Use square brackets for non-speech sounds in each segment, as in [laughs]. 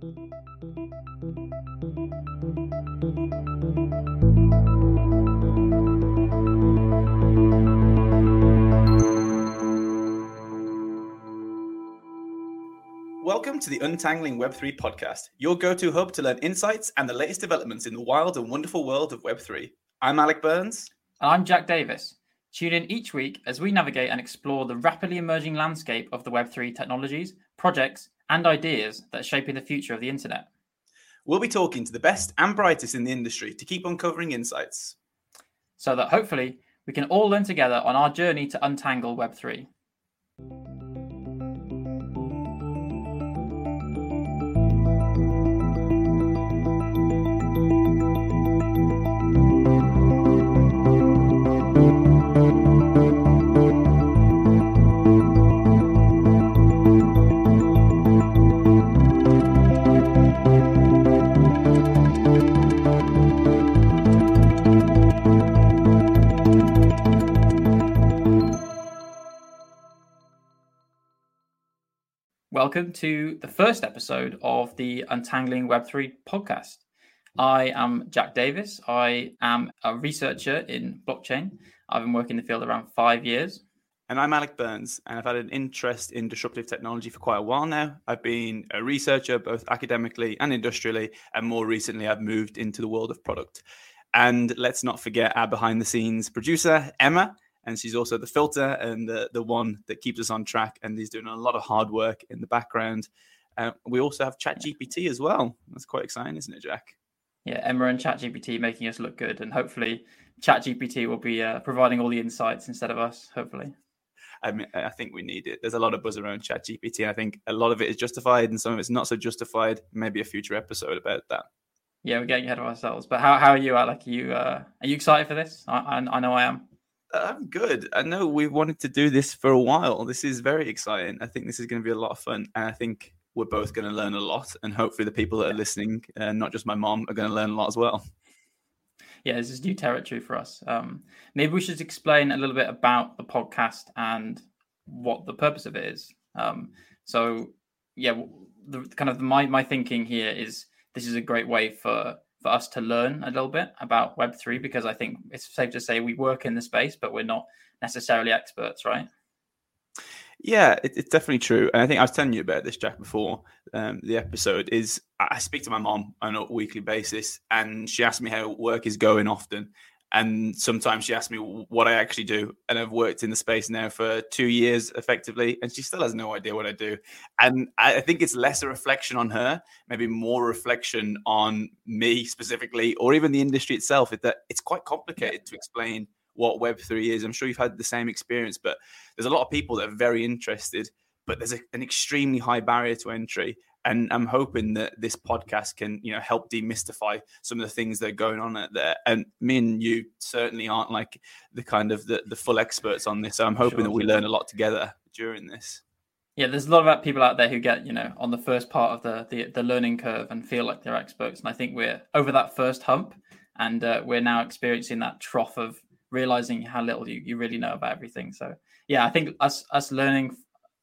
Welcome to the Untangling Web3 podcast, your go to hub to learn insights and the latest developments in the wild and wonderful world of Web3. I'm Alec Burns. And I'm Jack Davies. Tune in each week as we navigate and explore the rapidly emerging landscape of the Web3 technologies, projects, and ideas that are shaping the future of the internet. We'll be talking to the best and brightest in the industry to keep uncovering insights. So that hopefully we can all learn together on our journey to untangle Web3. Welcome to the first episode of the Untangling Web3 podcast. I am Jack Davies. I am a researcher in blockchain. I've been working in the field around five years. And I'm Alec Burns, and I've had an interest in disruptive technology for quite a while now. I've been a researcher both academically and industrially, and more recently, I've moved into the world of product. And let's not forget our behind the scenes producer, Emma and she's also the filter and the the one that keeps us on track. And he's doing a lot of hard work in the background. Uh, we also have ChatGPT as well. That's quite exciting, isn't it, Jack? Yeah, Emma and ChatGPT making us look good, and hopefully ChatGPT will be uh, providing all the insights instead of us. Hopefully. I mean, I think we need it. There's a lot of buzz around ChatGPT. I think a lot of it is justified, and some of it's not so justified. Maybe a future episode about that. Yeah, we're getting ahead of ourselves. But how, how are you, Alec? Are you uh, are you excited for this? I, I, I know I am. I'm good. I know we've wanted to do this for a while. This is very exciting. I think this is going to be a lot of fun. And I think we're both going to learn a lot. And hopefully, the people that are listening, uh, not just my mom, are going to learn a lot as well. Yeah, this is new territory for us. Um, maybe we should explain a little bit about the podcast and what the purpose of it is. Um, so, yeah, the kind of my my thinking here is this is a great way for for us to learn a little bit about Web3 because I think it's safe to say we work in the space, but we're not necessarily experts, right? Yeah, it, it's definitely true. And I think I was telling you about this, Jack, before um, the episode. Is I speak to my mom on a weekly basis, and she asks me how work is going often. And sometimes she asks me what I actually do. And I've worked in the space now for two years effectively, and she still has no idea what I do. And I think it's less a reflection on her, maybe more reflection on me specifically, or even the industry itself. That it's quite complicated to explain what Web3 is. I'm sure you've had the same experience, but there's a lot of people that are very interested, but there's a, an extremely high barrier to entry and I'm hoping that this podcast can, you know, help demystify some of the things that are going on out there. And me and you certainly aren't like the kind of the, the full experts on this. So I'm hoping sure, that we learn a lot together during this. Yeah, there's a lot of people out there who get, you know, on the first part of the the, the learning curve and feel like they're experts. And I think we're over that first hump, and uh, we're now experiencing that trough of realizing how little you, you really know about everything. So yeah, I think us us learning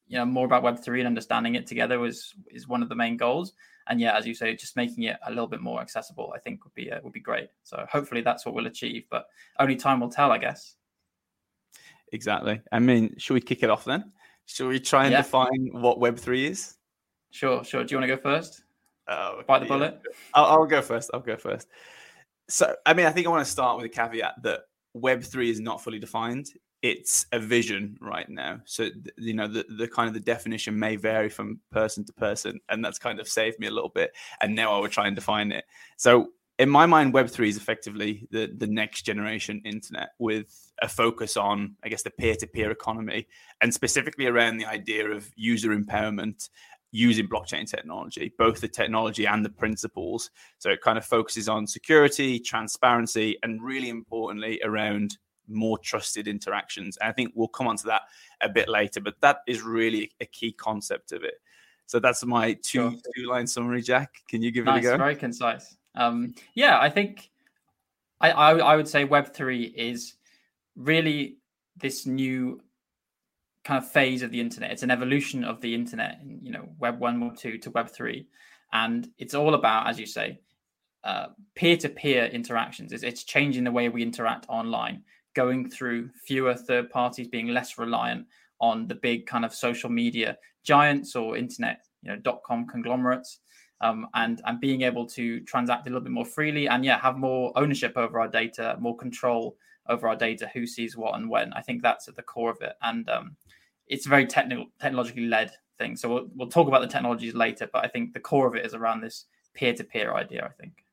you know more about Web three and understanding it together was is one of the main goals. And yeah, as you say, just making it a little bit more accessible, I think would be uh, would be great. So hopefully that's what we'll achieve. But only time will tell, I guess. Exactly. I mean, should we kick it off then? Should we try and yeah. define what Web three is? Sure, sure. Do you want to go first? Oh, okay, bite the bullet. I'll, I'll go first. I'll go first. So, I mean, I think I want to start with a caveat that Web three is not fully defined it's a vision right now. So you know the the kind of the definition may vary from person to person, and that's kind of saved me a little bit. And now I would try and define it. So in my mind, Web three is effectively the the next generation internet with a focus on, I guess, the peer to peer economy, and specifically around the idea of user empowerment using blockchain technology, both the technology and the principles. So it kind of focuses on security, transparency, and really importantly around more trusted interactions. And I think we'll come on to that a bit later, but that is really a key concept of it. So that's my two sure. two line summary, Jack. Can you give nice, it a go? Very concise. Um, yeah, I think I, I, I would say Web three is really this new kind of phase of the internet. It's an evolution of the internet, you know, Web one, Web two to Web three. And it's all about, as you say, peer to peer interactions. It's, it's changing the way we interact online, going through fewer third parties, being less reliant on the big kind of social media giants or internet, you know, dot com conglomerates. Um, and and being able to transact a little bit more freely and yeah have more ownership over our data more control over our data who sees what and when. I think that's at the core of it. And um, it's a very technical technologically led thing. So we'll, we'll talk about the technologies later but i think the core of it is around this peer-to-peer idea i think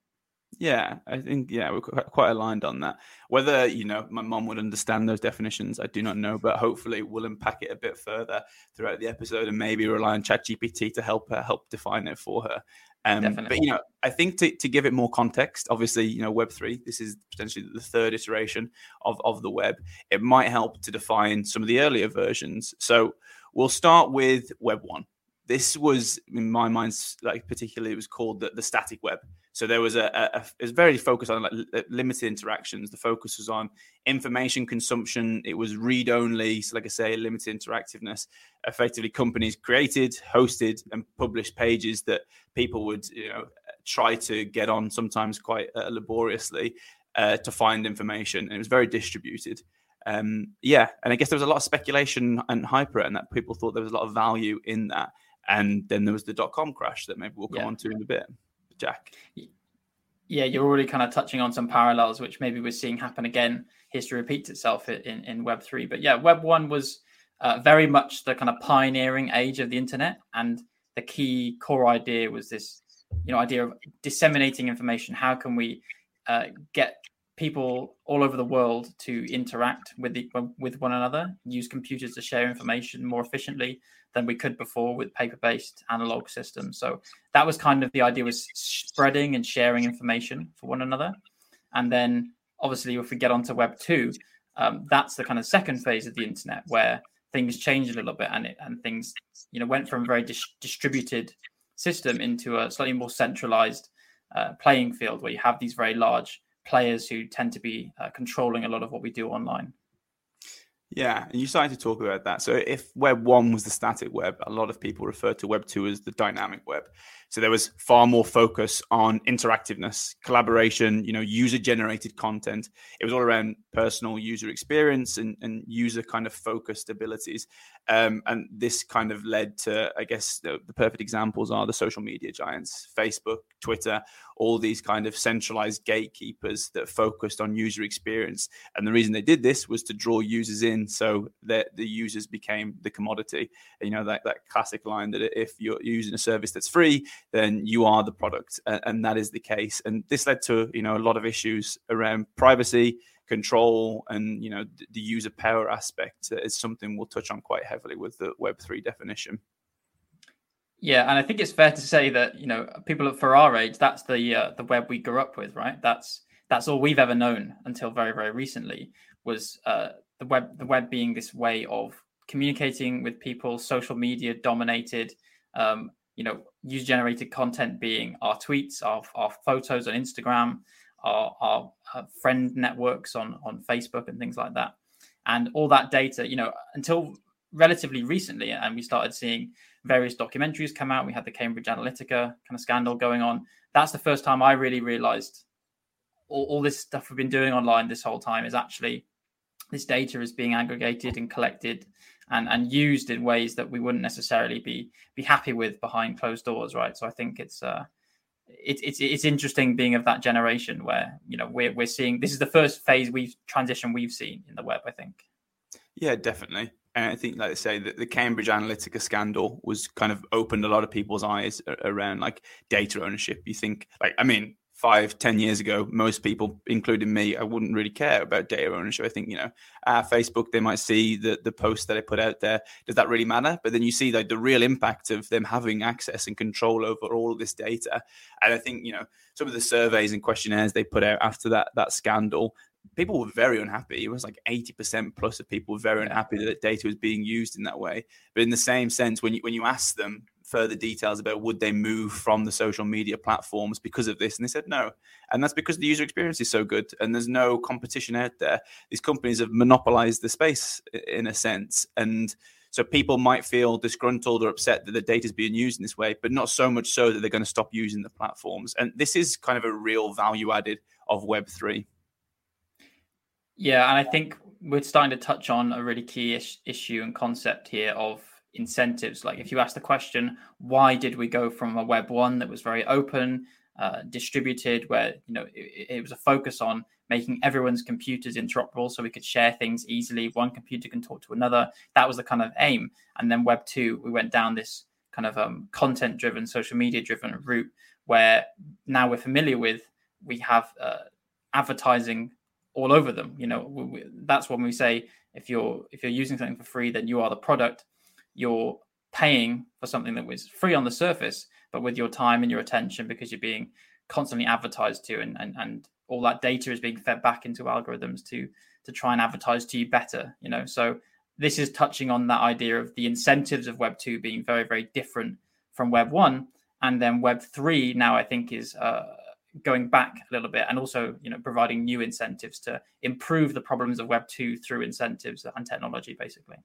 yeah, I think yeah, we're quite aligned on that. Whether you know my mom would understand those definitions, I do not know, but hopefully we'll unpack it a bit further throughout the episode and maybe rely on ChatGPT to help her help define it for her. Um, but you know, I think to, to give it more context, obviously, you know, Web three, this is potentially the third iteration of of the web. It might help to define some of the earlier versions. So we'll start with Web one. This was, in my mind, like particularly, it was called the, the static web. So there was a, a, a it was very focused on like limited interactions. The focus was on information consumption. It was read only. So like I say, limited interactiveness. Effectively, companies created, hosted, and published pages that people would you know try to get on, sometimes quite uh, laboriously, uh, to find information. And it was very distributed. Um, yeah, and I guess there was a lot of speculation and hype around that. People thought there was a lot of value in that. And then there was the dot com crash that maybe we'll come yeah. on to in a bit. Jack. Yeah, you're already kind of touching on some parallels, which maybe we're seeing happen again. History repeats itself in, in Web three, but yeah, Web one was uh, very much the kind of pioneering age of the internet, and the key core idea was this, you know, idea of disseminating information. How can we uh, get people all over the world to interact with the, with one another, use computers to share information more efficiently than we could before with paper-based analog systems. So that was kind of the idea was spreading and sharing information for one another. And then obviously if we get onto web 2, um, that's the kind of second phase of the internet where things changed a little bit and it, and things you know went from a very dis- distributed system into a slightly more centralized uh, playing field where you have these very large players who tend to be uh, controlling a lot of what we do online. Yeah, and you started to talk about that. So if Web one was the static web, a lot of people refer to Web two as the dynamic web. So there was far more focus on interactiveness, collaboration, you know, user generated content. It was all around personal user experience and, and user kind of focused abilities. Um, and this kind of led to, I guess, the, the perfect examples are the social media giants, Facebook, Twitter, all these kind of centralized gatekeepers that focused on user experience. And the reason they did this was to draw users in so that the users became the commodity. You know, that, that classic line that if you're using a service that's free, then you are the product. And that is the case. And this led to, you know, a lot of issues around privacy control and you know the user power aspect is something we'll touch on quite heavily with the web3 definition yeah, and I think it's fair to say that you know people for our age, that's the uh, the web we grew up with, right? That's that's all we've ever known until very very recently was uh, the web the web being this way of communicating with people, social media dominated, um, you know, user generated content being our tweets, our our photos on Instagram, our, our, uh, friend networks on on Facebook and things like that, and all that data, you know, until relatively recently, and we started seeing various documentaries come out. We had the Cambridge Analytica kind of scandal going on. That's the first time I really realized all, all this stuff we've been doing online this whole time is actually this data is being aggregated and collected and, and used in ways that we wouldn't necessarily be be happy with behind closed doors, right? So I think it's uh, it, it's it's interesting being of that generation where you know we're we're seeing this is the first phase we've transition we've seen in the web. I think. Yeah, definitely. And I think, like I say, that the Cambridge Analytica scandal was kind of opened a lot of people's eyes around like data ownership. You think, like, I mean, five, ten years ago, most people, including me, I wouldn't really care about data ownership. I think, you know, uh, Facebook, they might see the the post that I put out there. Does that really matter? But then you see like the real impact of them having access and control over all of this data. And I think, you know, some of the surveys and questionnaires they put out after that that scandal people were very unhappy. It was like 80% plus of people were very unhappy that data was being used in that way. But in the same sense, when you when you ask them further details about would they move from the social media platforms because of this, and they said no. And that's because the user experience is so good and there's no competition out there. These companies have monopolized the space in a sense. And So people might feel disgruntled or upset that the data is being used in this way, but not so much so that they're going to stop using the platforms. And this is kind of a real value added of Web3. Yeah, and I think we're starting to touch on a really key is- issue and concept here of incentives. Like if you ask the question, why did we go from a Web one that was very open, uh, distributed, where you know it, it, was a focus on making everyone's computers interoperable, so we could share things easily. One computer can talk to another. That was the kind of aim. And then Web two, we went down this kind of um, content driven, social media driven route, where now we're familiar with. We have uh, advertising all over them. You know, we, we, that's when we say if you're if you're using something for free, then you are the product. You're paying for something that was free on the surface, but with your time and your attention because you're being constantly advertised to, and and, and all that data is being fed back into algorithms to to try and advertise to you better. You know, so this is touching on that idea of the incentives of Web two being very very different from Web one, and then Web three now I think is. Uh, going back a little bit and also you know providing new incentives to improve the problems of web 2 through incentives and technology basically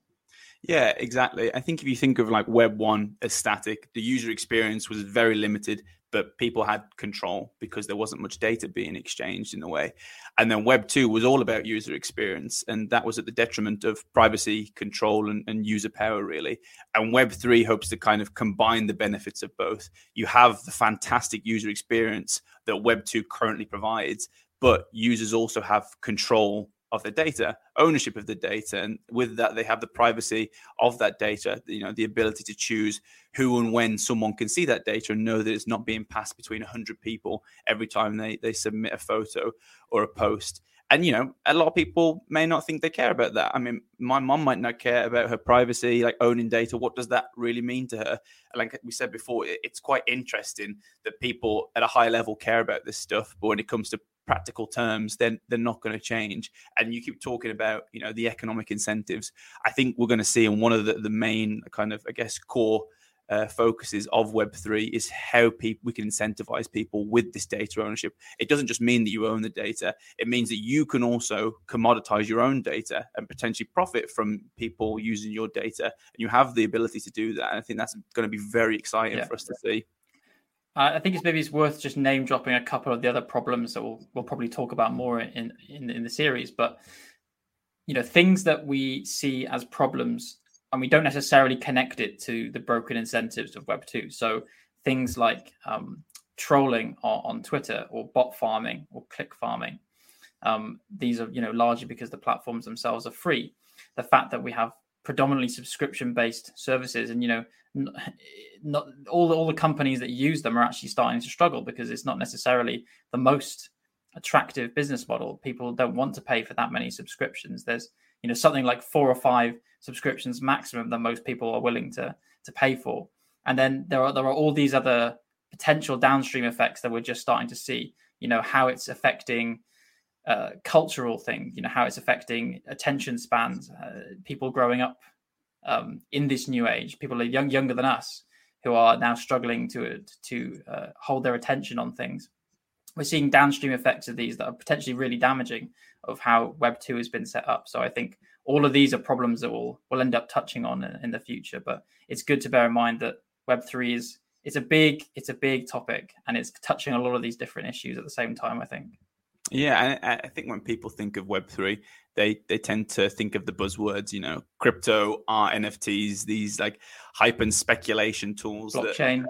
yeah exactly. I think if you think of like web 1 as static the user experience was very limited but people had control because there wasn't much data being exchanged in a way. And then web 2 was all about user experience and that was at the detriment of privacy control and, and user power really. And web 3 hopes to kind of combine the benefits of both. You have the fantastic user experience that Web 2 currently provides, but users also have control of the data, ownership of the data, and with that they have the privacy of that data. You know, the ability to choose who and when someone can see that data and know that it's not being passed between hundred people every time they they submit a photo or a post. And you know a lot of people may not think they care about that. I mean my mom might not care about her privacy like owning data. What does that really mean to her? Like we said before it's quite interesting that people at a high level care about this stuff but when it comes to practical terms then they're not going to change and you keep talking about you know the economic incentives i think we're going to see in one of the, the main kind of i guess core uh, focuses of Web3 is how people we can incentivize people with this data ownership. It doesn't just mean that you own the data; it means that you can also commoditize your own data and potentially profit from people using your data. And you have the ability to do that. And I think that's going to be very exciting yeah. for us to see. I think it's maybe it's worth just name dropping a couple of the other problems that we'll, we'll probably talk about more in, in in the series, but you know things that we see as problems and we don't necessarily connect it to the broken incentives of Web two. So things like um, trolling on, on, Twitter or bot farming or click farming. Um, these are you know largely because the platforms themselves are free. The fact that we have predominantly subscription based services and you know [sighs] not, all, all the companies that use them are actually starting to struggle because it's not necessarily the most attractive business model people don't want to pay for that many subscriptions there's you know something like four or five subscriptions maximum that most people are willing to to pay for. And then there are there are all these other potential downstream effects that we're just starting to see. You know how it's affecting cultural thing. You know how it's affecting attention spans. Uh, people growing up um, in this new age, people are young younger than us who are now struggling to to uh, hold their attention on things. We're seeing downstream effects of these that are potentially really damaging of how Web two has been set up. So I think all of these are problems that we'll we'll end up touching on in, in the future. But it's good to bear in mind that Web three is it's a big it's a big topic and it's touching a lot of these different issues at the same time. I think. Yeah, I, I think when people think of Web three, they they tend to think of the buzzwords, you know, crypto, art, NFTs, these like hype and speculation tools. Blockchain.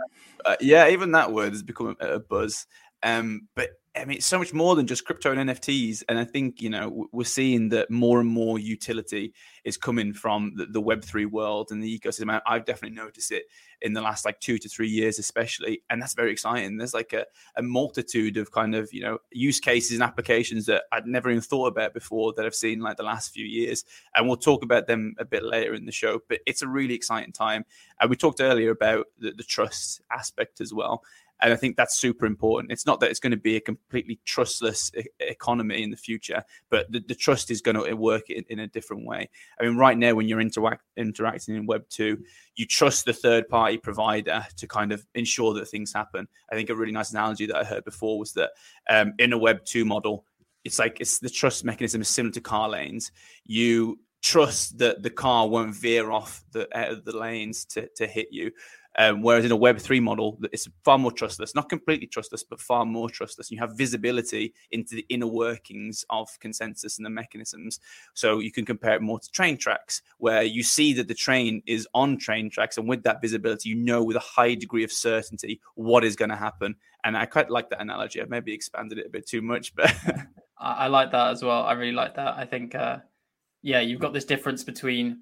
That, uh, yeah, even that word has become a buzz. Um, but I mean, it's so much more than just crypto and NFTs. And I think, you know, we're seeing that more and more utility is coming from the, the Web3 world and the ecosystem. I've definitely noticed it in the last like two to three years, especially. And that's very exciting. There's like a, a multitude of kind of, you know, use cases and applications that I'd never even thought about before that I've seen like the last few years. And we'll talk about them a bit later in the show. But it's a really exciting time. And we talked earlier about the, the trust aspect as well. And I think that's super important. It's not that it's going to be a completely trustless e- economy in the future, but the, the trust is going to work in, in, a different way. I mean, right now, when you're interact, interacting in Web 2, you trust the third party provider to kind of ensure that things happen. I think a really nice analogy that I heard before was that um, in a Web 2 model, it's like it's the trust mechanism is similar to car lanes. You trust that the car won't veer off the of the lanes to, to hit you. Um, whereas in a Web3 model, it's far more trustless, not completely trustless, but far more trustless. You have visibility into the inner workings of consensus and the mechanisms. So you can compare it more to train tracks, where you see that the train is on train tracks. And with that visibility, you know with a high degree of certainty what is going to happen. And I quite like that analogy. I've maybe expanded it a bit too much, but. [laughs] I like that as well. I really like that. I think, uh, yeah, you've got this difference between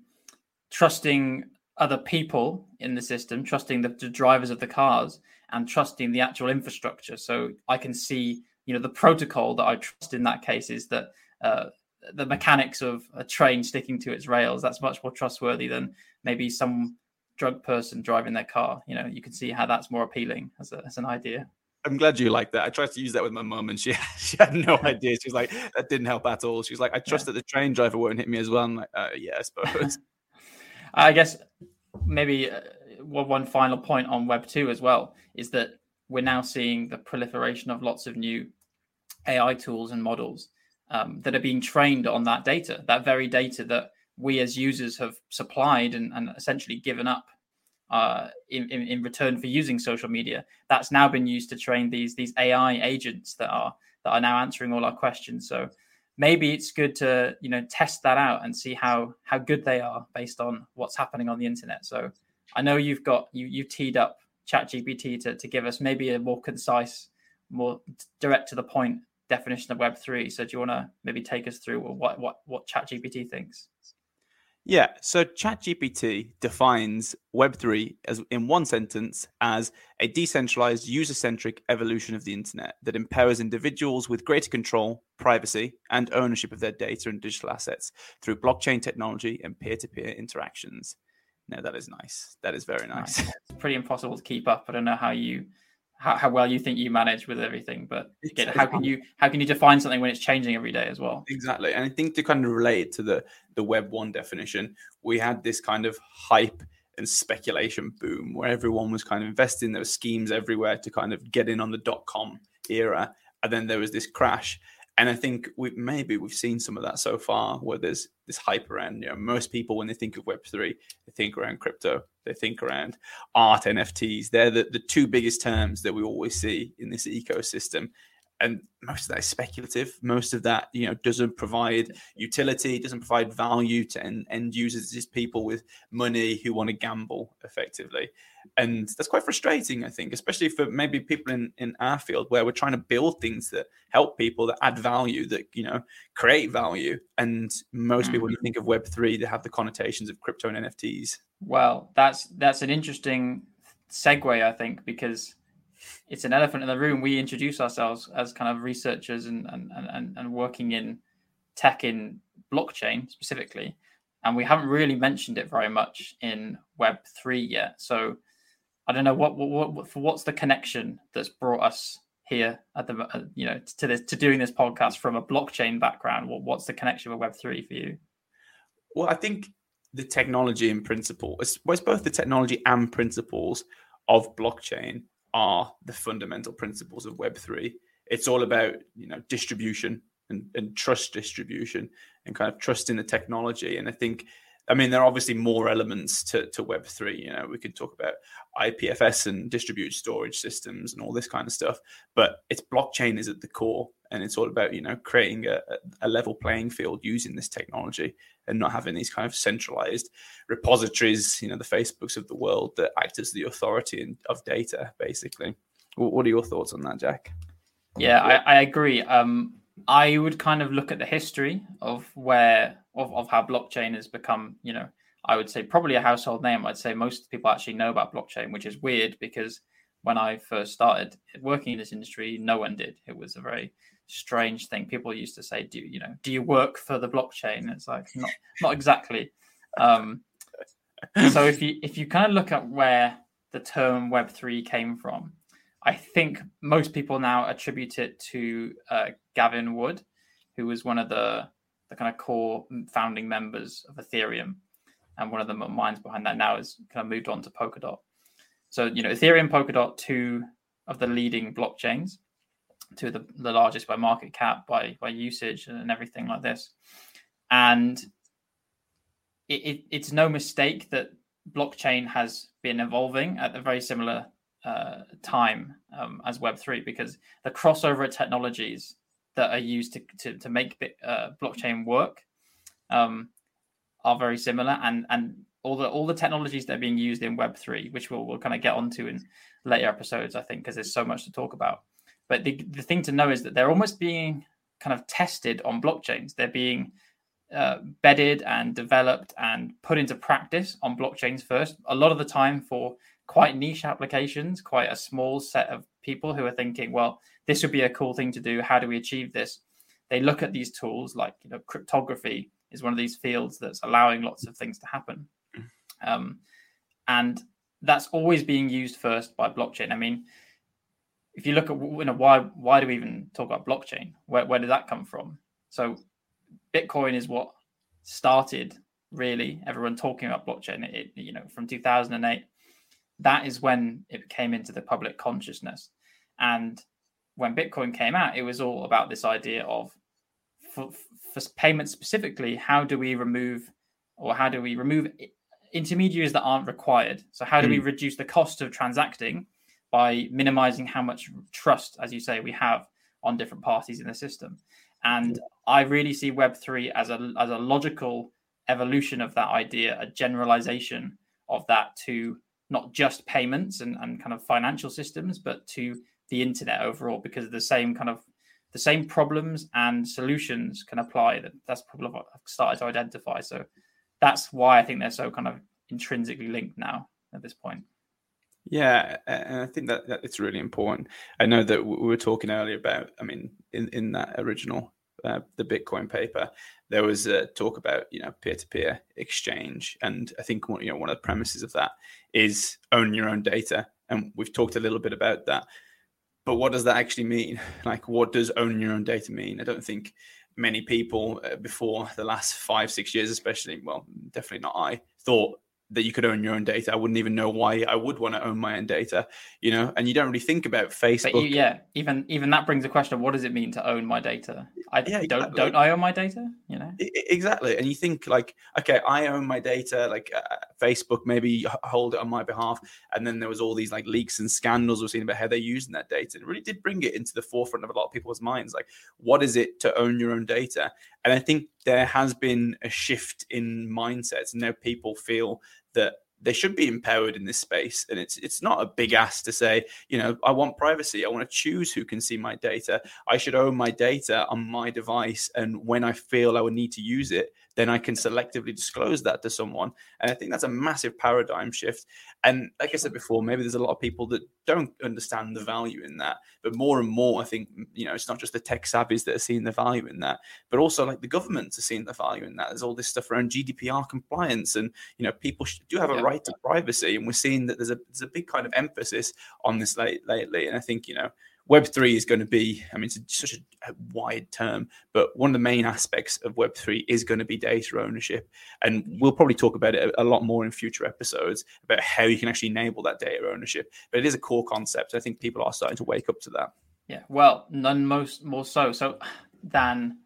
trusting other people in the system, trusting the, the, drivers of the cars, and trusting the actual infrastructure. So I can see, you know, the protocol that I trust in that case is that uh, the mechanics of a train sticking to its rails. That's much more trustworthy than maybe some drug person driving their car. You know, you can see how that's more appealing as, a, as an idea. I'm glad you like that. I tried to use that with my mum, and she [laughs] she had no idea. She was like, "That didn't help at all." She was like, "I trust yeah. that the train driver won't hit me as well." I'm like, uh, "Yeah, I suppose." [laughs] I guess maybe uh, one final point on Web two as well is that we're now seeing the proliferation of lots of new AI tools and models um, that are being trained on that data, that very data that we as users have supplied and, and essentially given up uh, in, in, in return for using social media. That's now been used to train these these AI agents that are that are now answering all our questions. So maybe it's good to you know test that out and see how how good they are based on what's happening on the internet. So I know you've got you you teed up ChatGPT to to give us maybe a more concise, more direct to the point definition of Web three. So do you want to maybe take us through what what what ChatGPT thinks? Yeah, so ChatGPT defines Web3 as in one sentence as a decentralized, user-centric evolution of the internet that empowers individuals with greater control, privacy, and ownership of their data and digital assets through blockchain technology and peer-to-peer interactions. Now that is nice. That is very nice. nice. [laughs] It's pretty impossible to keep up. I don't know how you how, how well you think you manage with everything but again, how can you how can you define something when it's changing every day as well? Exactly and i think to kind of relate to the the web one definition we had this kind of hype and speculation boom where everyone was kind of investing there were schemes everywhere to kind of get in on the dot com era and then there was this crash and I think we maybe we've seen some of that so far, where there's this hype around. You know, most people when they think of Web three, they think around crypto, they think around art, NFTs. They're the, the two biggest terms that we always see in this ecosystem and most of that is speculative. Most of that, you know, doesn't provide utility, doesn't provide value to end, end users. It's just people with money who want to gamble effectively. And that's quite frustrating, I think, especially for maybe people in, in our field where we're trying to build things that help people, that add value, that, you know, create value. And most mm-hmm. people, when you think of Web3, they have the connotations of crypto and NFTs. Well, that's that's an interesting segue, I think, because it's an elephant in the room. We introduce ourselves as kind of researchers and and, and, and working in tech in blockchain specifically, and we haven't really mentioned it very much in Web three yet. So I don't know what what, what what's the connection that's brought us here at the uh, you know to this to doing this podcast from a blockchain background. What, what's the connection with Web three for you? Well, I think the technology in principle, well, it's both the technology and principles of blockchain are the fundamental principles of Web3. It's all about, you know, distribution and, and trust distribution and kind of trust in the technology. And I think, I mean, there are obviously more elements to, to Web3. You know, we could talk about IPFS and distributed storage systems and all this kind of stuff, but it's blockchain is at the core and it's all about you know creating a, a, level playing field using this technology and not having these kind of centralized repositories you know the facebooks of the world that act as the authority in, of data basically. What are your thoughts on that jack? Yeah i, I agree. Um, i would kind of look at the history of where of, of how blockchain has become you know i would say probably a household name. I'd say most people actually know about blockchain which is weird because when I first started working in this industry, no one did. It was a very strange thing. People used to say, "Do you know? Do you work for the blockchain?" It's like not not exactly. Um, so if you if you kind of look at where the term Web three came from, I think most people now attribute it to uh, Gavin Wood, who was one of the the kind of core founding members of Ethereum, and one of the minds behind that now is kind of moved on to Polkadot. So you know, Ethereum, Polkadot, two of the leading blockchains to the, the largest by market cap, by by usage, and everything like this. And it, it, it's no mistake that blockchain has been evolving at a very similar uh, time um, as Web3 because the crossover technologies that are used to, to, to make uh, blockchain work um, are very similar. And, and all the all the technologies that are being used in Web three, which we'll we'll kind of get onto in later episodes, I think, because there's so much to talk about. But the the thing to know is that they're almost being kind of tested on blockchains. They're being uh, bedded and developed and put into practice on blockchains first. A lot of the time for quite niche applications, quite a small set of people who are thinking, well, this would be a cool thing to do. How do we achieve this? They look at these tools like you know cryptography is one of these fields that's allowing lots of things to happen. Um, and that's always being used first by blockchain. I mean, if you look at you know why why do we even talk about blockchain? Where where did that come from? So Bitcoin is what started really everyone talking about blockchain. It, you know from 2008, that is when it came into the public consciousness. And when Bitcoin came out, it was all about this idea of for, for payments specifically, how do we remove or how do we remove intermediaries that aren't required. So how do mm. we hmm. reduce the cost of transacting by minimizing how much trust, as you say, we have on different parties in the system? And I really see Web3 as a as a logical evolution of that idea, a generalization of that to not just payments and, and kind of financial systems, but to the internet overall, because the same kind of the same problems and solutions can apply. That that's probably what I've started to identify. So that's why I think they're so kind of intrinsically linked now at this point. Yeah, and I think that, that it's really important. I know that we were talking earlier about. I mean, in in that original uh, the Bitcoin paper, there was a talk about you know peer to peer exchange, and I think one, you know one of the premises of that is own your own data, and we've talked a little bit about that. But what does that actually mean? [laughs] Like, what does own your own data mean? I don't think many people uh, before the last five, six years, especially, well, definitely not I, thought that you could own your own data. I wouldn't even know why I would want to own my own data, you know. And you don't really think about Facebook. You, yeah, even even that brings a question of what does it mean to own my data? I yeah, don't exactly. don't I own my data? You know, exactly. And you think like, okay, I own my data. Like uh, Facebook maybe hold it on my behalf. And then there was all these like leaks and scandals we've seen about how they're using that data. It really did bring it into the forefront of a lot of people's minds. Like, what is it to own your own data? And I think there has been a shift in mindsets. And now people feel that they should be empowered in this space and it's it's not a big ask to say you know i want privacy i want to choose who can see my data i should own my data on my device and when i feel i would need to use it then I can selectively disclose that to someone. And I think that's a massive paradigm shift. And like I said before, maybe there's a lot of people that don't understand the value in that. But more and more, I think, you know, it's not just the tech savvies that are seeing the value in that, but also like the governments are seeing the value in that. There's all this stuff around GDPR compliance. And, you know, people do have a yeah. right to privacy. And we're seeing that there's a, there's a big kind of emphasis on this late, lately. And I think, you know, Web3 is going to be, I mean, it's such a wide term, but one of the main aspects of Web3 is going to be data ownership. And we'll probably talk about it a lot more in future episodes about how you can actually enable that data ownership. But it is a core concept. I think people are starting to wake up to that. Yeah, well, none most more so. So, Dan,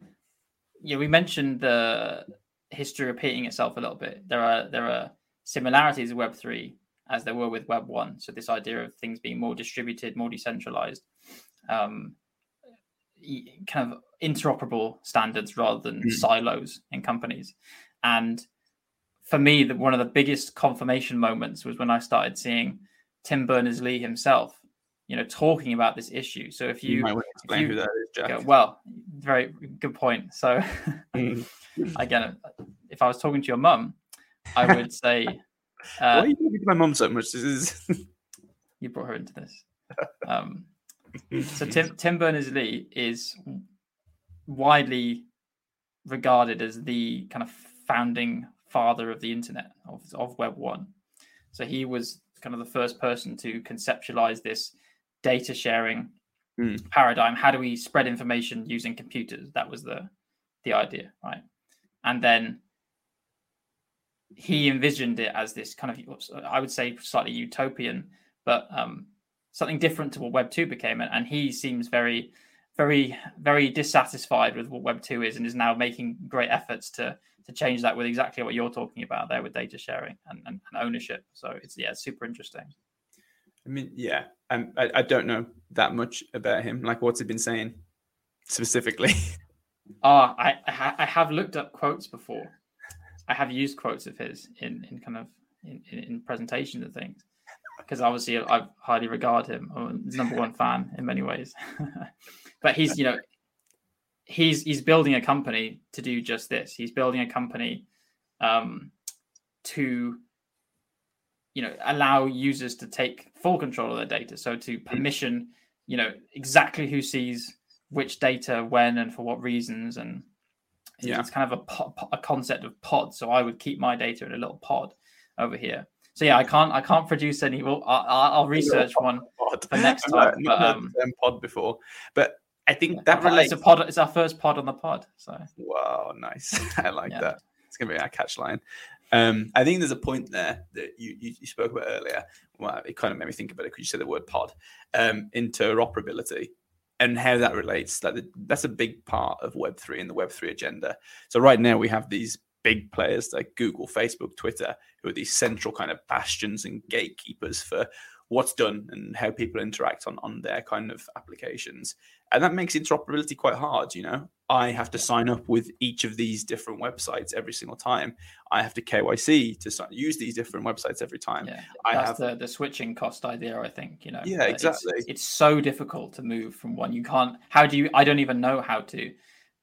yeah, we mentioned the history repeating itself a little bit. There are there are similarities with Web3 as there were with Web 1. So, this idea of things being more distributed, more decentralized, um, kind of interoperable standards rather than mm. silos in companies. And for me, the, one of the biggest confirmation moments was when I started seeing Tim Berners Lee himself, you know, talking about this issue. So if you, you might explain you, who that is, Jack. Go, well, very good point. So [laughs] mm. again, if I was talking to your mum, I would [laughs] say uh, Why are you talking to my mum so much? This is you brought her into this. Um, so Tim Tim Berners Lee is widely regarded as the kind of founding father of the internet of, of Web one. So he was kind of the first person to conceptualize this data sharing mm. paradigm. How do we spread information using computers? That was the the idea, right? And then he envisioned it as this kind of, I would say, slightly utopian, but um, something different to what Web two became. And, and he seems very, very, very dissatisfied with what Web two is, and is now making great efforts to to change that with exactly what you're talking about there with data sharing and, and, and ownership. So it's yeah, super interesting. I mean, yeah, um, I, I don't know that much about him. Like, what's he been saying specifically? [laughs] Ah, uh, I I have looked up quotes before. I have used quotes of his in in kind of in, in presentations and things because obviously I highly regard him. I'm his number one fan in many ways. [laughs] but he's you know he's he's building a company to do just this. He's building a company um, to you know allow users to take full control of their data. So to permission you know exactly who sees which data when and for what reasons and yeah. it's kind of a, a concept of pod so i would keep my data in a little pod over here so yeah, I can't I can't produce any. Well, I'll, I'll research one pod. for next time. I've but, um, pod before, but I think that relates. It's a pod. It's our first pod on the pod. So wow, nice. [laughs] I like yeah. that. It's gonna be our catch line. Um, I think there's a point there that you, you, you spoke about earlier. Well, it kind of made me think about it because you said the word pod, um, interoperability, and how that relates. Like the, that's a big part of Web three and the Web three agenda. So right now we have these big players like Google, Facebook, Twitter, who are these central kind of bastions and gatekeepers for what's done and how people interact on, on their kind of applications. And that makes interoperability quite hard. You know, I have to sign up with each of these different websites every single time. I have to KYC to sign, use these different websites every time. Yeah, I that's have the, the switching cost idea. I think you know. Yeah, exactly. It's, it's so difficult to move from one. You can't. How do you? I don't even know how to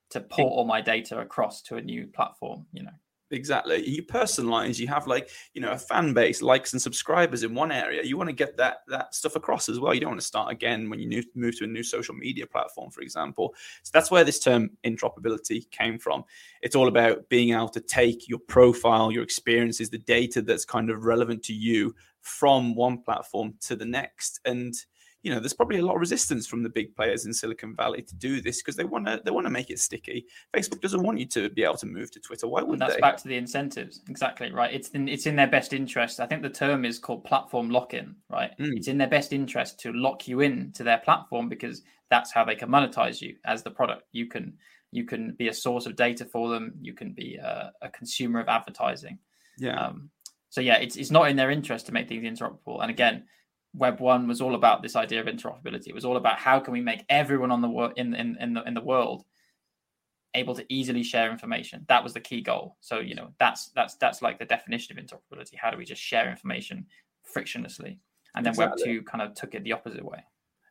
to port all my data across to a new platform. You know exactly. You personalize you have like you know a fan base likes and subscribers in one area. You want to get that that stuff across as well. You don't want to start again when you move to a new social media platform for example. So that's where this term interoperability came from. It's all about being able to take your profile your experiences the data that's kind of relevant to you from one platform to the next. And you know, there's probably a lot of resistance from the big players in Silicon Valley to do this because they want to they want to make it sticky. Facebook doesn't want you to be able to move to Twitter. Why would that's they? back to the incentives. Exactly right. It's in it's in their best interest. I think the term is called platform lock-in. Right. Mm. It's in their best interest to lock you in to their platform because that's how they can monetize you as the product. You can you can be a source of data for them. You can be a, a consumer of advertising. Yeah. Um, so yeah, it's it's not in their interest to make things interoperable. And again, Web one was all about this idea of interoperability. It was all about how can we make everyone on the world in, in in the in the world able to easily share information. That was the key goal. So you know that's that's that's like the definition of interoperability. How do we just share information frictionlessly? And then exactly. Web two kind of took it the opposite way.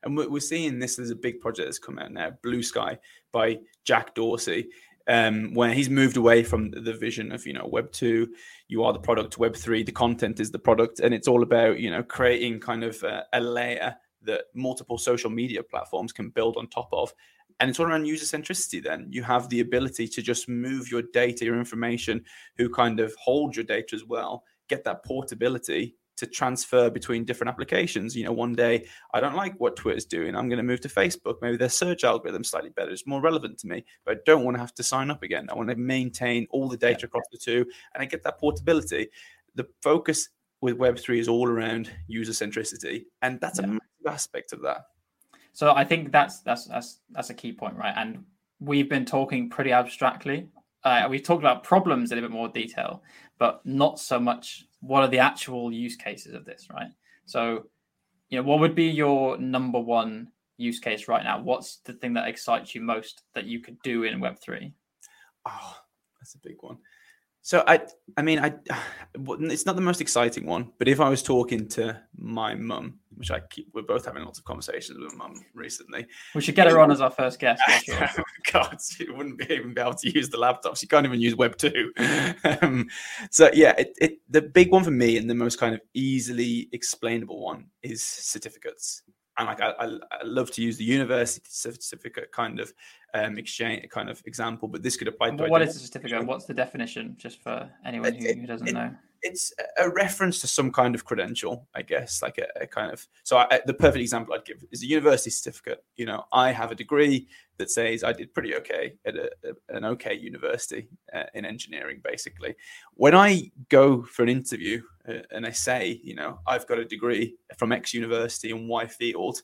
And we're seeing this as a big project that's come out now, Bluesky by Jack Dorsey um, where he's moved away from the vision of you know web 2 you are the product web 3 the content is the product and it's all about you know creating kind of a, a layer that multiple social media platforms can build on top of. And it's all around user centricity then. You have the ability to just move your data your information who kind of hold your data as well get that portability to transfer between different applications. You know, one day I don't like what Twitter's doing. I'm going to move to Facebook. Maybe their search algorithm slightly better. It's more relevant to me, but I don't want to have to sign up again. I want to maintain all the data across the two and I get that portability. The focus with Web3 is all around user centricity. And that's yeah. a massive aspect of that. So I think that's that's that's that's a key point, right? And we've been talking pretty abstractly. Uh, we've talked about problems in a bit more detail, but not so much what are the actual use cases of this, right? So, you know, what would be your number one use case right now? What's the thing that excites you most that you could do in Web3? Oh, ah, that's a big one. So I, I mean, I, [sighs] it's not the most exciting one, but if I was talking to my mum, which I keep, we're both having lots of conversations with mum recently. We should get her on as our first guest. [laughs] Sure. God, she wouldn't be even be able to use the laptop. She can't even use Web two. [laughs] um, so yeah, it, it, the big one for me and the most kind of easily explainable one is certificates and like I, I, love to use the university certificate kind of um, exchange kind of example, but this could apply. to what is a certificate? What's the definition, just for anyone who, who doesn't it, know? It's a reference to some kind of credential, I guess, like a, a kind of. So I, the perfect example I'd give is a university certificate. You know, I have a degree that says I did pretty okay at a, an okay university uh, in engineering, basically. When I go for an interview uh, and I say, you know, I've got a degree from X university in Y field,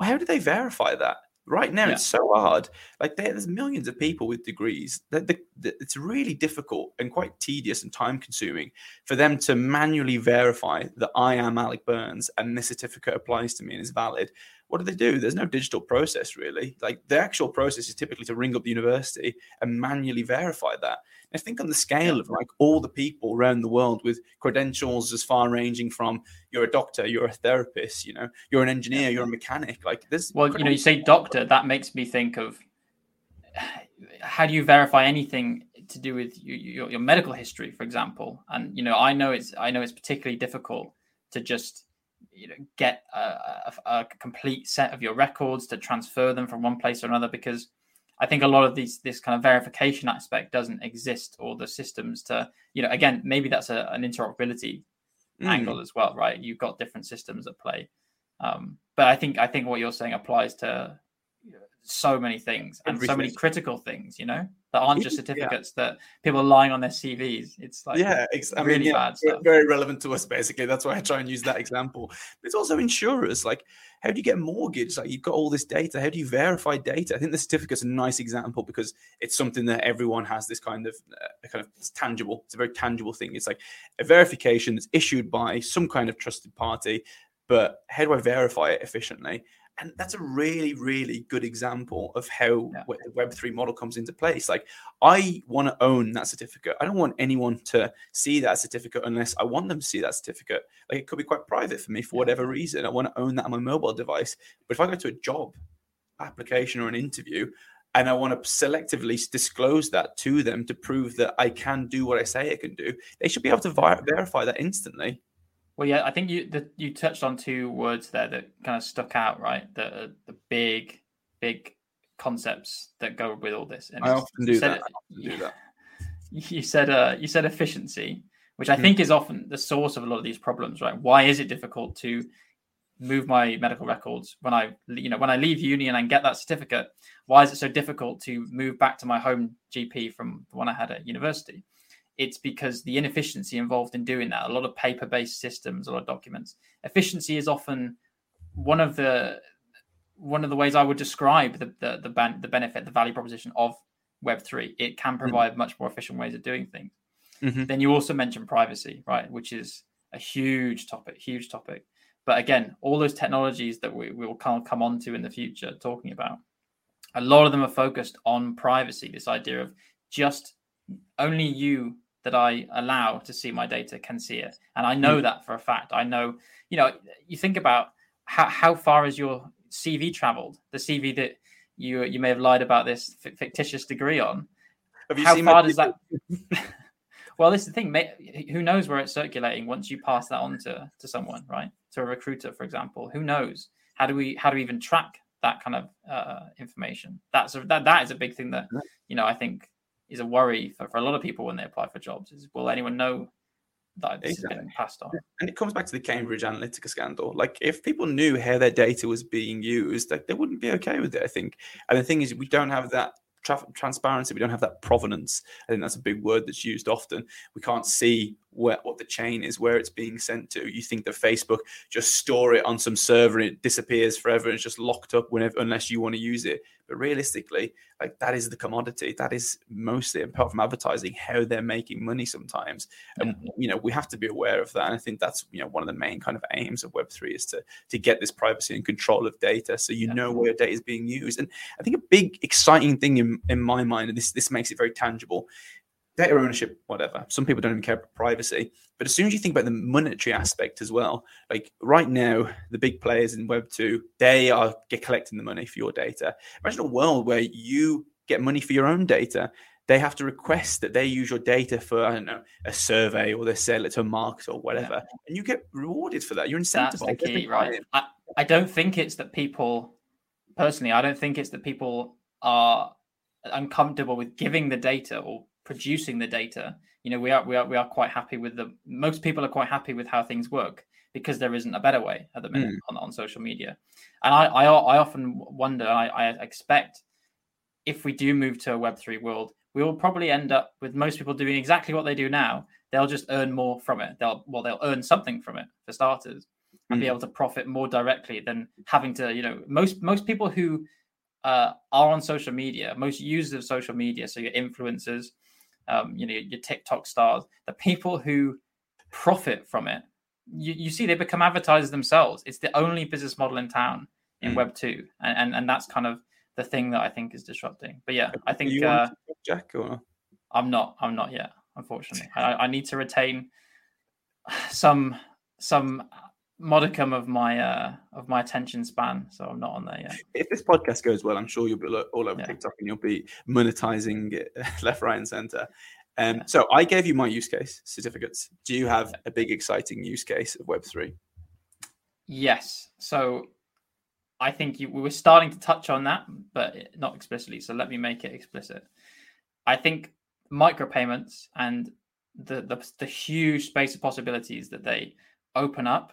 how do they verify that? Right now, Yeah. it's so hard. Like there's millions of people with degrees. That the, it's really difficult and quite tedious and time consuming for them to manually verify that I am Alec Burns and this certificate applies to me and is valid. What do they do? There's no digital process really. Like the actual process is typically to ring up the university and manually verify that. And think on the scale of like all the people around the world with credentials as far ranging from you're a doctor, you're a therapist, you know, you're an engineer, you're a mechanic. Like this. Well, you know, you say doctor, that makes me think of how do you verify anything to do with your, your, your medical history, for example? And you know, I know it's I know it's particularly difficult to just you know get a, a, a complete set of your records to transfer them from one place to another because I think a lot of these this kind of verification aspect doesn't exist or the systems to you know again maybe that's a, an interoperability Mm. angle as well, right? You've got different systems at play. Um, but I think I think what you're saying applies to so many things and so many critical things, you know, that aren't just Yeah. certificates that people are lying on their CVs. It's like yeah, ex- I really mean, yeah, bad stuff. very relevant to us. Basically, that's why I try and use that example. But it's also insurers. Like, how do you get mortgage? Like, you've got all this data. How do you verify data? I think the certificate's a nice example because it's something that everyone has this kind of uh, kind of it's tangible. It's a very tangible thing. It's like a verification that's issued by some kind of trusted party. But how do I verify it efficiently? And that's a really, really good example of how Yeah. the Web3 model comes into place. Like, I want to own that certificate. I don't want anyone to see that certificate unless I want them to see that certificate. Like, it could be quite private for me for whatever reason. I want to own that on my mobile device. But if I go to a job application or an interview and I want to selectively disclose that to them to prove that I can do what I say I can do, they should be able to vi- verify that instantly. Well, yeah, I think you the, you touched on two words there that kind of stuck out, right? The the big big concepts that go with all this. And I often you do said that. it- often do that. [laughs] you said uh you said efficiency which i Hmm. think is often the source of a lot of these problems right why is it difficult to move my medical records when i you know when i leave uni and i get that certificate why is it so difficult to move back to my home gp from the one i had at university it's because the inefficiency involved in doing that a lot of paper based systems a lot of documents efficiency is often one of the one of the ways i would describe the the the, ban- the benefit the value proposition of Web3. It can provide much more efficient ways of doing things. Mhm. Then you also mentioned privacy, right? Which is a huge topic, huge topic. But again, all those technologies that we, we will come, come on to in the future talking about, a lot of them are focused on privacy. This idea of just only you that I allow to see my data can see it. And I know that for a fact. I know, you know, you think about how, how far has your CV traveled? The CV that you you may have lied about this fi- fictitious degree on. Have you How seen far does that? [laughs] well, this is the thing. may- Who knows where it's circulating once you pass that on to, to someone, right? To a recruiter, for example. Who knows? How do we how do we even track that kind of uh, information? That's a, that that is a big thing that you know I think is a worry for, for a lot of people when they apply for jobs. Is will anyone know that this has Exactly. been passed on? and it comes back to the Cambridge Analytica scandal. Like, if people knew how their data was being used, like they wouldn't be okay with it. I think. And the thing is, we don't have that transparency. We don't have that provenance. I think that's a big word that's used often. We can't see where what the chain is, where it's being sent to. You think that Facebook just store it on some server and it disappears forever and it's just locked up whenever unless you want to use it. But realistically, like that is the commodity. That is mostly apart from advertising, how they're making money sometimes. And you know, we have to be aware of that. And I think that's you know one of the main kind of aims of Web3 is to to get this privacy and control of data so you Yeah. know where your data is being used. And I think a big exciting thing in, in my mind, and this this makes it very tangible, data ownership, whatever. Some people don't even care about privacy. But as soon as you think about the monetary aspect as well, like right now, the big players in Web two, they are get collecting the money for your data. Imagine a world where you get money for your own data. They have to request that they use your data for I don't know a survey or they sell it to a market or whatever, and you get rewarded for that. You're incentivized. That's the key, right? I, I don't think it's that people, personally, I don't think it's that people are uncomfortable with giving the data or producing the data. You know, we are we are we are quite happy with the. Most people are quite happy with how things work because there isn't a better way at the minute on, on social media. And I I, I often wonder. I, I expect if we do move to a Web three world, we will probably end up with most people doing exactly what they do now. They'll just earn more from it. They'll well, they'll earn something from it for starters and be Mm. able to profit more directly than having to you know most most people who uh, are on social media, most users of social media, so your influencers, um, you know, your TikTok stars, the people who profit from it, you, you see they become advertisers themselves. It's the only business model in town in mm. Web two, and, and and that's kind of the thing that I think is disrupting. But yeah, I think uh, Jack or I'm not. I'm not yet. Unfortunately, [laughs] I, I need to retain some some modicum of my uh of my attention span so i'm not on there yet. If this podcast goes well i'm sure you'll be all over yeah. tiktok and you'll be monetizing it [laughs] left right and center. Um yeah. so i gave you my use case certificates. Do you have a big exciting use case of web3 yes. So i think you, we were starting to touch on that but not explicitly so let me make it explicit. I think micropayments and the, the the huge space of possibilities that they open up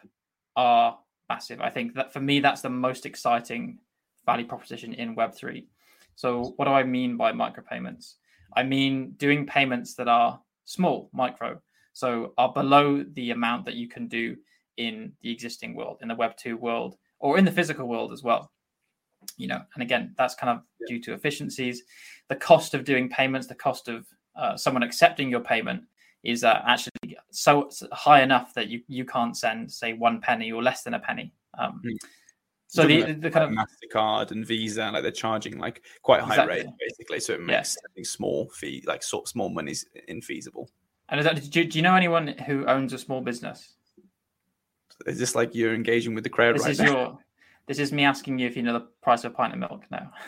are massive. I think that for me, that's the most exciting value proposition in Web3. So, what do I mean by micropayments? I mean doing payments that are small, micro, so are below the amount that you can do in the existing world, in the Web2 world, or in the physical world as well. You know, and again, that's kind of yeah. due to efficiencies, the cost of doing payments, the cost of uh, someone accepting your payment is uh, actually so high enough that you you can't send say one penny or less than a penny. Um, mm. So the, the, the, kind of Mastercard and Visa, like they're charging like quite high exactly. rate basically, so it makes yeah. small fee like sort of small monies infeasible. And is that, do, you, do you know anyone who owns a small business? Is this like you're engaging with the crowd this right is now? Your, this is me asking you if you know the price of a pint of milk now. [laughs]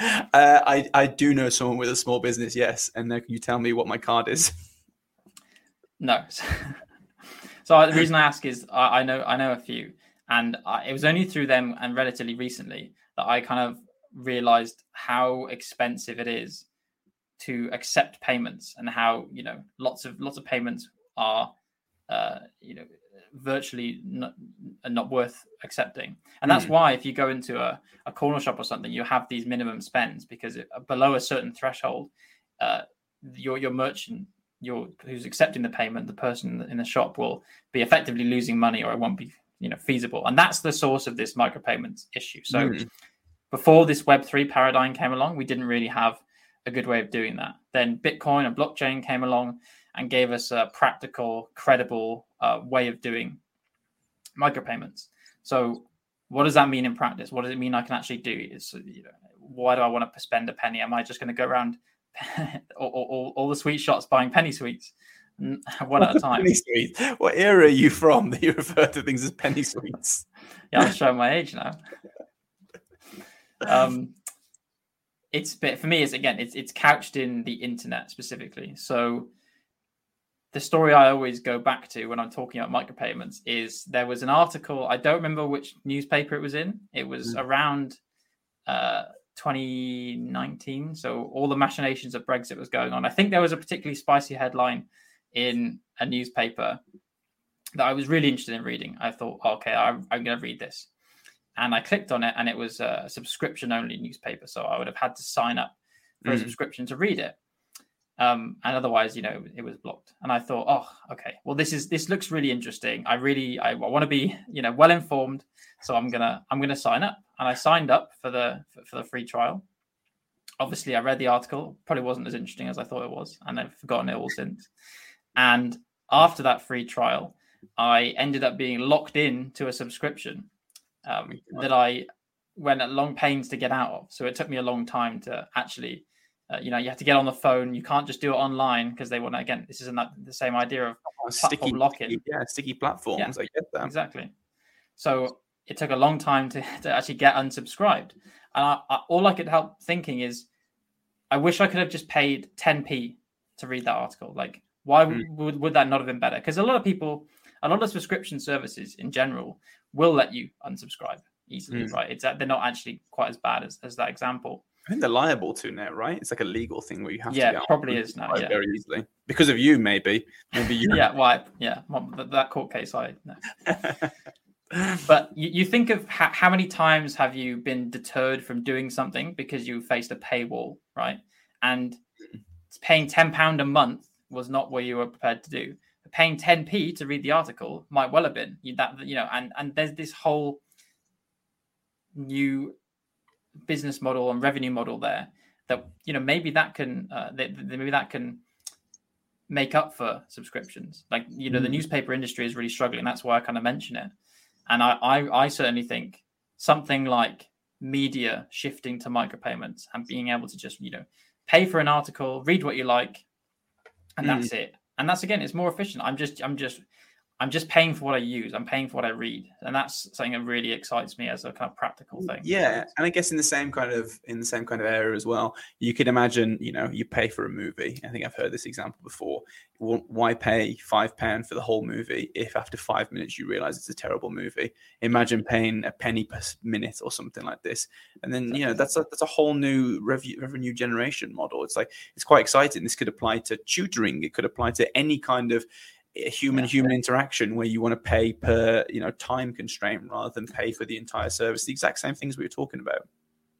Uh, I I do know someone with a small business, yes. And can you tell me what my card is? No. [laughs] so the reason I ask is I, I know I know a few, and I, it was only through them and relatively recently that I kind of realized how expensive it is to accept payments and how you know lots of lots of payments are uh, you know virtually not, not worth accepting and that's mm. why if you go into a, a corner shop or something you have these minimum spends because it, below a certain threshold uh, your your merchant your who's accepting the payment, the person in the shop will be effectively losing money, or it won't be you know feasible. And that's the source of this micropayments issue. So mm. before this Web three paradigm came along, we didn't really have a good way of doing that. Then Bitcoin and blockchain came along and gave us a practical, credible uh, way of doing micropayments. So what does that mean in practice? What does it mean I can actually do? Is you know, why do I want to spend a penny? Am I just going to go around [laughs] all, all, all, the sweet shots buying penny sweets [laughs] one at a [laughs] time. Penny sweets. What era are you from that you refer to things as penny sweets? yeah, I'm showing my age now. Um, it's but for me, it's again, it's it's couched in the internet specifically. So the story I always go back to when I'm talking about micropayments is there was an article. I don't remember which newspaper it was in. It was mm. around uh, 2019. So all the machinations of Brexit was going on. I think there was a particularly spicy headline in a newspaper that I was really interested in reading. I thought, okay, I'm, I'm going to read this. And I clicked on it, and it was a subscription only newspaper. So I would have had to sign up for mm. a subscription to read it. Um, and otherwise, you know, it was blocked. And I thought, oh, okay, well, this is this looks really interesting. I really, I, I want to be, you know, well informed. So I'm gonna, I'm gonna sign up and I signed up for the for, for the free trial. Obviously, I read the article. Probably wasn't as interesting as I thought it was, and I've forgotten it all since. And after that free trial, I ended up being locked in to a subscription um, that I went at long pains to get out of. So it took me a long time to actually, uh, you know, you have to get on the phone. You can't just do it online because they want to. Again, this isn't that, the same idea of oh, sticky lock-in. Yeah, sticky platforms. Yeah, I get that exactly. So it took a long time to, [laughs] to actually get unsubscribed. And I, I, all I could help thinking is, I wish I could have just paid 10p to read that article. Like, why mm. would, would that not have been better? Because a lot of people, a lot of subscription services in general will let you unsubscribe easily, mm. right? It's they're not actually quite as bad as, as that example. I think they're liable to now, right? It's like a legal thing where you have yeah, to. Yeah, probably is now. Yeah. Very easily because of you, maybe. Maybe you. yeah, why? Yeah, that court case, I. No. [laughs] but you, you think of how, how many times have you been deterred from doing something because you faced a paywall, right? And paying ten pound a month was not what you were prepared to do. But paying ten p to read the article might well have been you, that you know, and and there's this whole new business model and revenue model there that you know maybe that can uh, that, maybe that can make up for subscriptions. Like you know, mm. the newspaper industry is really struggling. That's why I kind of mention it. And I, I, I certainly think something like media shifting to micropayments and being able to just you know pay for an article, read what you like, and mm. that's it. And that's again, it's more efficient. I'm just I'm just I'm just paying for what I use. I'm paying for what I read, and that's something that really excites me as a kind of practical thing. Yeah, and I guess in the same kind of in the same kind of area as well, you could imagine, you know, you pay for a movie. I think I've heard this example before. Why pay five pound for the whole movie if after five minutes you realize it's a terrible movie? Imagine paying a penny per minute or something like this, and then you know that's a that's a whole new revenue revenue generation model. It's like it's quite exciting. This could apply to tutoring. It could apply to any kind of human human interaction where you want to pay per you know time constraint rather than pay for the entire service. The exact same things we were talking about.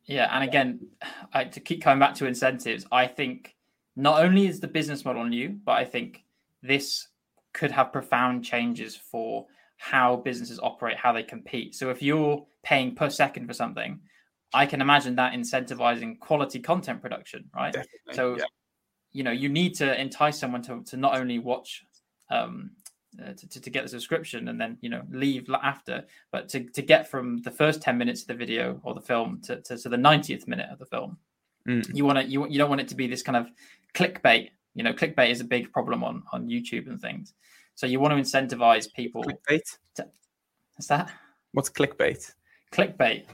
Yeah and again I, to keep coming back to incentives i think not only is the business model new but i think this could have profound changes for how businesses operate how they compete. So if you're paying per second for something i can imagine that incentivizing quality content production right? Definitely, so yeah. you know you need to entice someone to, to not only watch um, uh, to, to, get the subscription and then you know leave after. But to, to get from the first 10 minutes of the video or the film to, to, to the 90th minute of the film mm. you want to you, you don't want it to be this kind of clickbait. You know clickbait is a big problem on on youtube and things. So you want to incentivize people clickbait? to, what's that? What's clickbait? Clickbait.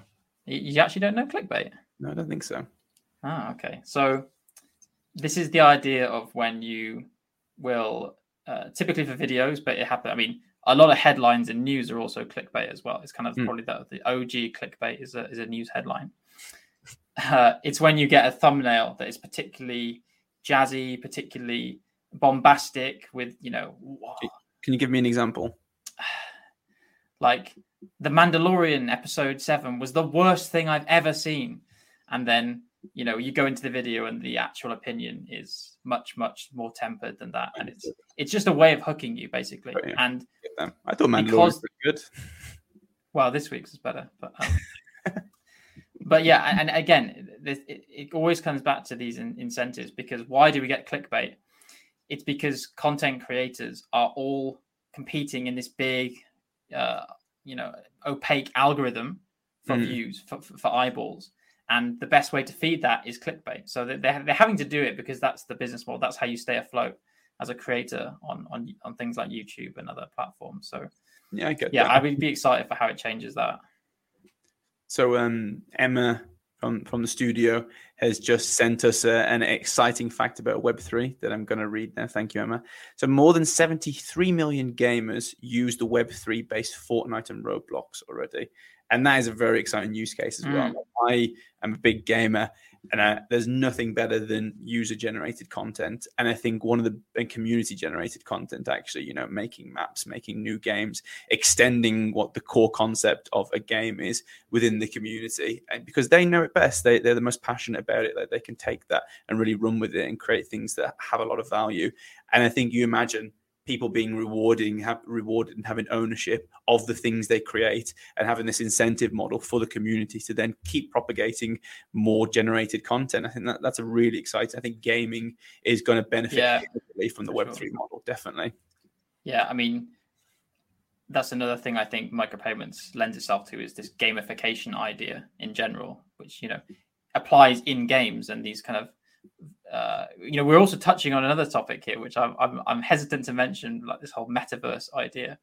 You, you actually don't know clickbait? No i don't think so. Ah okay. So this is the idea of when you will uh, typically for videos, but it happened. I mean, a lot of headlines in news are also clickbait as well. It's kind of mm. probably the, the OG clickbait is a, is a news headline. [laughs] Uh, it's when you get a thumbnail that is particularly jazzy, particularly bombastic with, you know. Can you give me an example? [sighs] Like the Mandalorian episode seven was the worst thing I've ever seen. And then you know you go into the video and the actual opinion is much much more tempered than that. And it's it's just a way of hooking you basically. Oh, and i thought Mandalorian was good. [laughs] Well this week's is better but um, [laughs] but yeah and again it, it, always comes back to these in, incentives because why do we get clickbait? It's because content creators are all competing in this big uh, you know opaque algorithm for mm. views for, for eyeballs and the best way to feed that is clickbait. So they're, they're having to do it because that's the business model. That's how you stay afloat as a creator on on, on things like YouTube and other platforms. So yeah, I get yeah, that. I would be excited for how it changes that. So um, Emma from from the studio has just sent us a, an exciting fact about Web3 that I'm going to read now. Thank you, Emma. So more than 73 million gamers use the Web3 based Fortnite and Roblox already and that is a very exciting use case as well. Mm. I am a big gamer, and uh, there's nothing better than user generated content. And I think one of the community generated content, actually, you know, making maps, making new games, extending what the core concept of a game is within the community, and because they know it best, they they're the most passionate about it. That they can take that and really run with it and create things that have a lot of value. And I think you imagine people being rewarding have rewarded and having ownership of the things they create and having this incentive model for the community to then keep propagating more generated content. I think that, that's a really exciting i think gaming is going to benefit yeah, from the web3 sure. model definitely. Yeah i mean that's another thing i think micropayments lends itself to is this gamification idea in general which you know applies in games and these kind of uh, you know, we're also touching on another topic here, which I'm, I'm, I'm hesitant to mention, like this whole metaverse idea.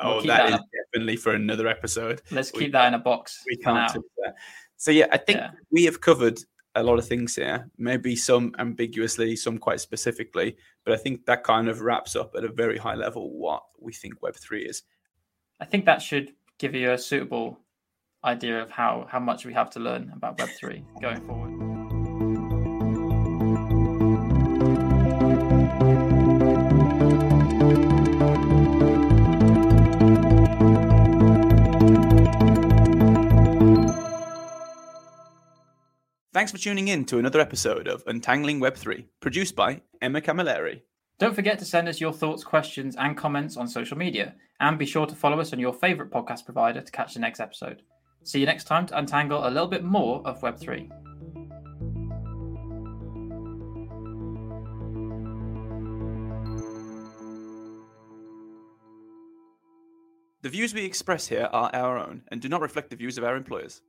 oh, we'll that, that is definitely for another episode. Let's keep that in a box. We can't. So yeah, I think yeah. we have covered a lot of things here. Maybe some ambiguously, some quite specifically, but I think that kind of wraps up at a very high level what we think Web three is. I think that should give you a suitable idea of how how much we have to learn about Web three going forward. Thanks for tuning in to another episode of Untangling Web3, produced by Emma Camilleri. Don't forget to send us your thoughts, questions, and comments on social media, and be sure to follow us on your favourite podcast provider to catch the next episode. See you next time to untangle a little bit more of Web3. The views we express here are our own and do not reflect the views of our employers.